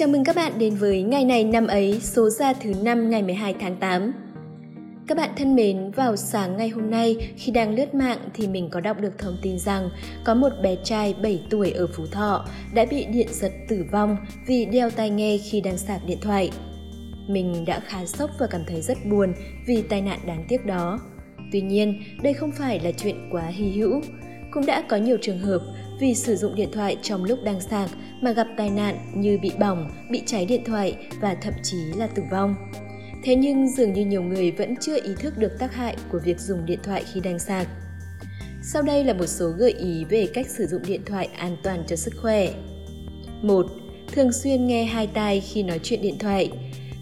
Chào mừng các bạn đến với ngày này năm ấy, số ra thứ năm ngày 12 tháng 8. Các bạn thân mến, vào sáng ngày hôm nay khi đang lướt mạng thì mình có đọc được thông tin rằng có một bé trai 7 tuổi ở Phú Thọ đã bị điện giật tử vong vì đeo tai nghe khi đang sạc điện thoại. Mình đã khá sốc và cảm thấy rất buồn vì tai nạn đáng tiếc đó. Tuy nhiên, đây không phải là chuyện quá hy hữu. Cũng đã có nhiều trường hợp vì sử dụng điện thoại trong lúc đang sạc mà gặp tai nạn như bị bỏng, bị cháy điện thoại và thậm chí là tử vong. Thế nhưng dường như nhiều người vẫn chưa ý thức được tác hại của việc dùng điện thoại khi đang sạc. Sau đây là một số gợi ý về cách sử dụng điện thoại an toàn cho sức khỏe. 1. Thường xuyên nghe hai tai khi nói chuyện điện thoại.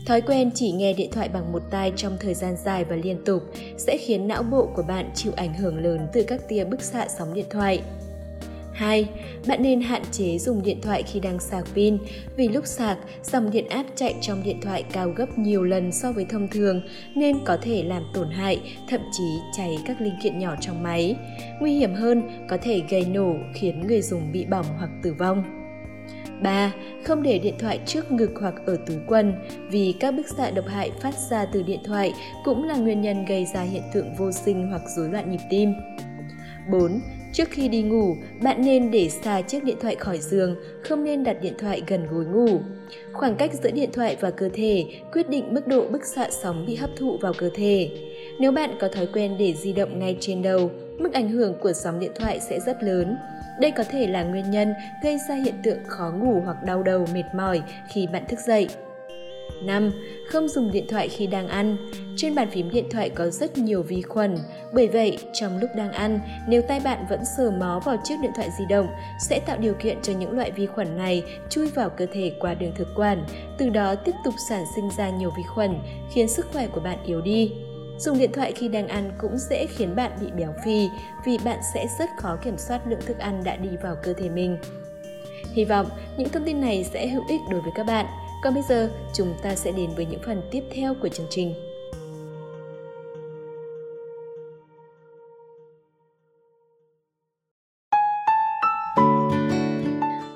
Thói quen chỉ nghe điện thoại bằng một tai trong thời gian dài và liên tục sẽ khiến não bộ của bạn chịu ảnh hưởng lớn từ các tia bức xạ sóng điện thoại. 2. Bạn nên hạn chế dùng điện thoại khi đang sạc pin vì lúc sạc, dòng điện áp chạy trong điện thoại cao gấp nhiều lần so với thông thường nên có thể làm tổn hại, thậm chí cháy các linh kiện nhỏ trong máy. Nguy hiểm hơn, có thể gây nổ khiến người dùng bị bỏng hoặc tử vong. 3. Không để điện thoại trước ngực hoặc ở túi quần vì các bức xạ độc hại phát ra từ điện thoại cũng là nguyên nhân gây ra hiện tượng vô sinh hoặc rối loạn nhịp tim. 4. Trước khi đi ngủ, bạn nên để xa chiếc điện thoại khỏi giường, không nên đặt điện thoại gần gối ngủ. Khoảng cách giữa điện thoại và cơ thể quyết định mức độ bức xạ sóng bị hấp thụ vào cơ thể. Nếu bạn có thói quen để di động ngay trên đầu, mức ảnh hưởng của sóng điện thoại sẽ rất lớn. Đây có thể là nguyên nhân gây ra hiện tượng khó ngủ hoặc đau đầu mệt mỏi khi bạn thức dậy. 5. Không dùng điện thoại khi đang ăn. Trên bàn phím điện thoại có rất nhiều vi khuẩn, bởi vậy trong lúc đang ăn, nếu tay bạn vẫn sờ mó vào chiếc điện thoại di động sẽ tạo điều kiện cho những loại vi khuẩn này chui vào cơ thể qua đường thực quản, từ đó tiếp tục sản sinh ra nhiều vi khuẩn, khiến sức khỏe của bạn yếu đi. Dùng điện thoại khi đang ăn cũng dễ khiến bạn bị béo phì vì bạn sẽ rất khó kiểm soát lượng thức ăn đã đi vào cơ thể mình. Hy vọng những thông tin này sẽ hữu ích đối với các bạn. Còn bây giờ, chúng ta sẽ đến với những phần tiếp theo của chương trình.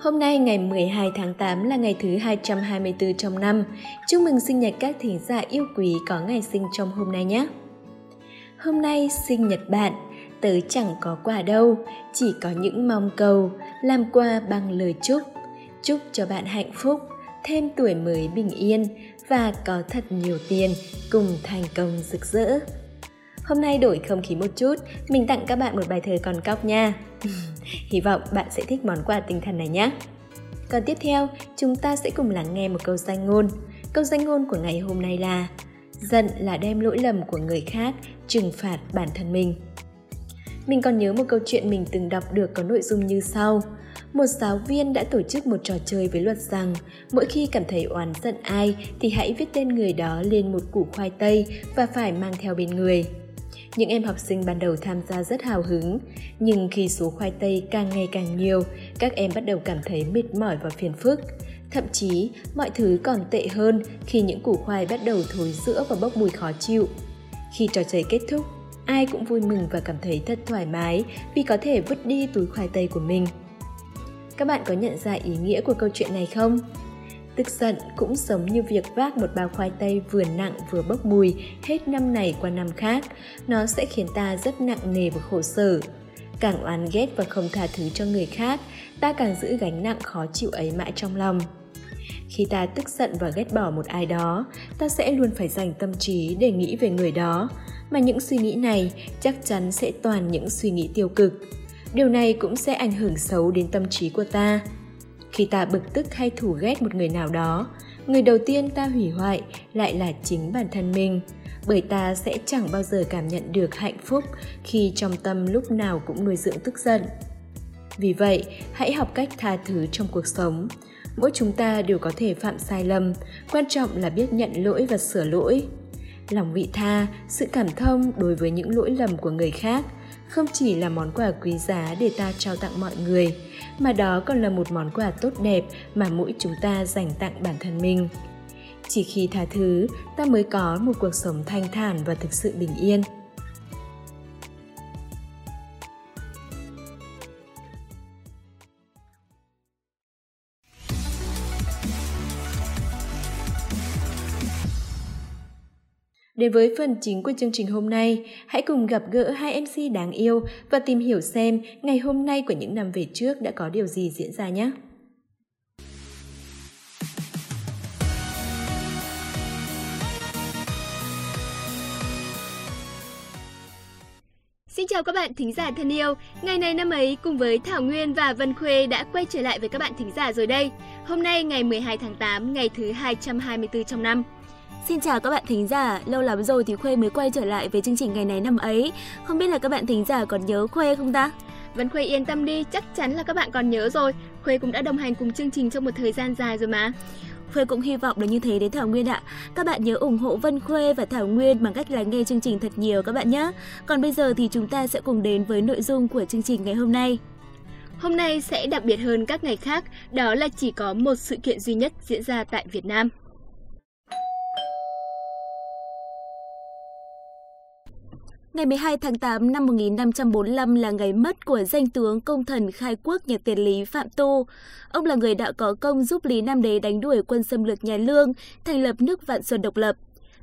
Hôm nay ngày 12 tháng 8 là ngày thứ 224 trong năm. Chúc mừng sinh nhật các thính giả yêu quý có ngày sinh trong hôm nay nhé. Hôm nay sinh nhật bạn, tớ chẳng có quà đâu, chỉ có những mong cầu, làm quà bằng lời chúc. Chúc cho bạn hạnh phúc, thêm tuổi mới bình yên và có thật nhiều tiền cùng thành công rực rỡ. Hôm nay đổi không khí một chút, mình tặng các bạn một bài thơ còn cóc nha. Hy vọng bạn sẽ thích món quà tinh thần này nhé. Còn tiếp theo, chúng ta sẽ cùng lắng nghe một câu danh ngôn. Câu danh ngôn của ngày hôm nay là Giận là đem lỗi lầm của người khác trừng phạt bản thân mình. Mình còn nhớ một câu chuyện mình từng đọc được có nội dung như sau – một giáo viên đã tổ chức một trò chơi với luật rằng mỗi khi cảm thấy oán giận ai thì hãy viết tên người đó lên một củ khoai tây và phải mang theo bên người. Những em học sinh ban đầu tham gia rất hào hứng, nhưng khi số khoai tây càng ngày càng nhiều, các em bắt đầu cảm thấy mệt mỏi và phiền phức. Thậm chí, mọi thứ còn tệ hơn khi những củ khoai bắt đầu thối rữa và bốc mùi khó chịu. Khi trò chơi kết thúc, ai cũng vui mừng và cảm thấy thật thoải mái vì có thể vứt đi túi khoai tây của mình. Các bạn có nhận ra ý nghĩa của câu chuyện này không? Tức giận cũng giống như việc vác một bao khoai tây vừa nặng vừa bốc mùi hết năm này qua năm khác, nó sẽ khiến ta rất nặng nề và khổ sở. Càng oán ghét và không tha thứ cho người khác, ta càng giữ gánh nặng khó chịu ấy mãi trong lòng. Khi ta tức giận và ghét bỏ một ai đó, ta sẽ luôn phải dành tâm trí để nghĩ về người đó, mà những suy nghĩ này chắc chắn sẽ toàn những suy nghĩ tiêu cực điều này cũng sẽ ảnh hưởng xấu đến tâm trí của ta. Khi ta bực tức hay thù ghét một người nào đó, người đầu tiên ta hủy hoại lại là chính bản thân mình, bởi ta sẽ chẳng bao giờ cảm nhận được hạnh phúc khi trong tâm lúc nào cũng nuôi dưỡng tức giận. Vì vậy, hãy học cách tha thứ trong cuộc sống. Mỗi chúng ta đều có thể phạm sai lầm, quan trọng là biết nhận lỗi và sửa lỗi. Lòng vị tha, sự cảm thông đối với những lỗi lầm của người khác không chỉ là món quà quý giá để ta trao tặng mọi người, mà đó còn là một món quà tốt đẹp mà mỗi chúng ta dành tặng bản thân mình. Chỉ khi tha thứ, ta mới có một cuộc sống thanh thản và thực sự bình yên. Đến với phần chính của chương trình hôm nay, hãy cùng gặp gỡ hai MC đáng yêu và tìm hiểu xem ngày hôm nay của những năm về trước đã có điều gì diễn ra nhé. Xin chào các bạn thính giả thân yêu. Ngày này năm ấy cùng với Thảo Nguyên và Vân Khuê đã quay trở lại với các bạn thính giả rồi đây. Hôm nay ngày 12 tháng 8, ngày thứ 224 trong năm. Xin chào các bạn thính giả, lâu lắm rồi thì Khuê mới quay trở lại với chương trình ngày này năm ấy. Không biết là các bạn thính giả còn nhớ Khuê không ta? Vân Khuê yên tâm đi, chắc chắn là các bạn còn nhớ rồi. Khuê cũng đã đồng hành cùng chương trình trong một thời gian dài rồi mà. Khuê cũng hy vọng là như thế đến Thảo Nguyên ạ. Các bạn nhớ ủng hộ Vân Khuê và Thảo Nguyên bằng cách là nghe chương trình thật nhiều các bạn nhé. Còn bây giờ thì chúng ta sẽ cùng đến với nội dung của chương trình ngày hôm nay. Hôm nay sẽ đặc biệt hơn các ngày khác, đó là chỉ có một sự kiện duy nhất diễn ra tại Việt Nam. Ngày 12 tháng 8 năm 1545 là ngày mất của danh tướng công thần khai quốc nhà tiền Lý Phạm Tu. Ông là người đã có công giúp Lý Nam Đế đánh đuổi quân xâm lược nhà Lương, thành lập nước Vạn Xuân độc lập.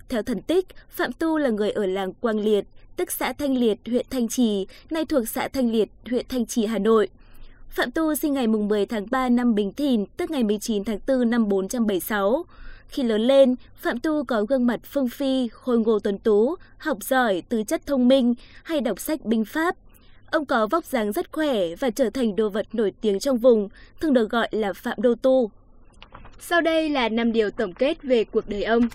Theo thần tích, Phạm Tu là người ở làng Quang Liệt, tức xã Thanh Liệt, huyện Thanh Trì, nay thuộc xã Thanh Liệt, huyện Thanh Trì, Hà Nội. Phạm Tu sinh ngày 10 tháng 3 năm Bính Thìn, tức ngày 19 tháng 4 năm 476. Khi lớn lên, Phạm Tu có gương mặt phương phi, khôi ngô tuấn tú, học giỏi, tứ chất thông minh, hay đọc sách binh pháp. Ông có vóc dáng rất khỏe và trở thành đồ vật nổi tiếng trong vùng, thường được gọi là Phạm Đô Tu. Sau đây là 5 điều tổng kết về cuộc đời ông.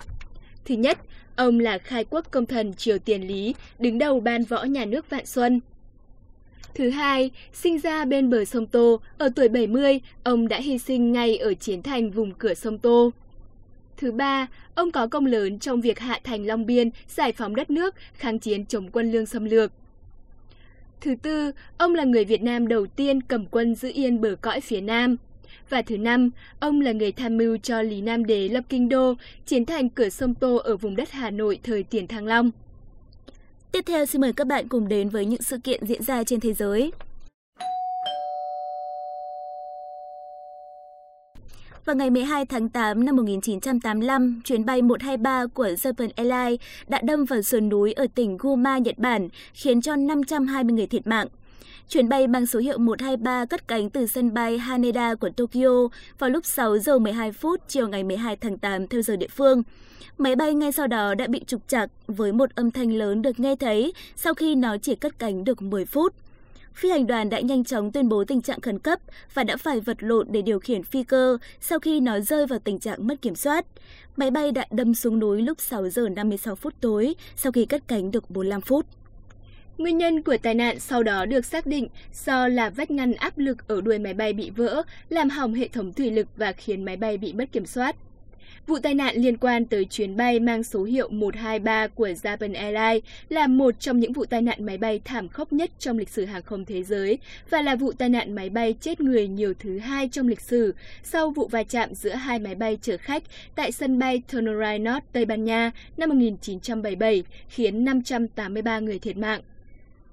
Thứ nhất, ông là khai quốc công thần Triều Tiền Lý, đứng đầu ban võ nhà nước Vạn Xuân. Thứ hai, sinh ra bên bờ sông Tô, ở tuổi 70, ông đã hy sinh ngay ở chiến thành vùng cửa sông Tô. Thứ ba, ông có công lớn trong việc hạ thành Long Biên, giải phóng đất nước, kháng chiến chống quân lương xâm lược. Thứ tư, ông là người Việt Nam đầu tiên cầm quân giữ yên bờ cõi phía Nam. Và thứ năm, ông là người tham mưu cho Lý Nam Đế lập kinh đô, chiến thành cửa sông Tô ở vùng đất Hà Nội thời tiền Thăng Long. Tiếp theo xin mời các bạn cùng đến với những sự kiện diễn ra trên thế giới. Vào ngày 12 tháng 8 năm 1985, chuyến bay 123 của Japan Airlines đã đâm vào sườn núi ở tỉnh Guma, Nhật Bản, khiến cho 520 người thiệt mạng. Chuyến bay mang số hiệu 123 cất cánh từ sân bay Haneda của Tokyo vào lúc 6 giờ 12 phút chiều ngày 12 tháng 8 theo giờ địa phương. Máy bay ngay sau đó đã bị trục trặc với một âm thanh lớn được nghe thấy sau khi nó chỉ cất cánh được 10 phút. Phi hành đoàn đã nhanh chóng tuyên bố tình trạng khẩn cấp và đã phải vật lộn để điều khiển phi cơ sau khi nó rơi vào tình trạng mất kiểm soát. Máy bay đã đâm xuống núi lúc 6 giờ 56 phút tối sau khi cất cánh được 45 phút. Nguyên nhân của tai nạn sau đó được xác định do là vách ngăn áp lực ở đuôi máy bay bị vỡ, làm hỏng hệ thống thủy lực và khiến máy bay bị mất kiểm soát. Vụ tai nạn liên quan tới chuyến bay mang số hiệu 123 của Japan Airlines là một trong những vụ tai nạn máy bay thảm khốc nhất trong lịch sử hàng không thế giới và là vụ tai nạn máy bay chết người nhiều thứ hai trong lịch sử sau vụ va chạm giữa hai máy bay chở khách tại sân bay Tonorai North, Tây Ban Nha năm 1977, khiến 583 người thiệt mạng.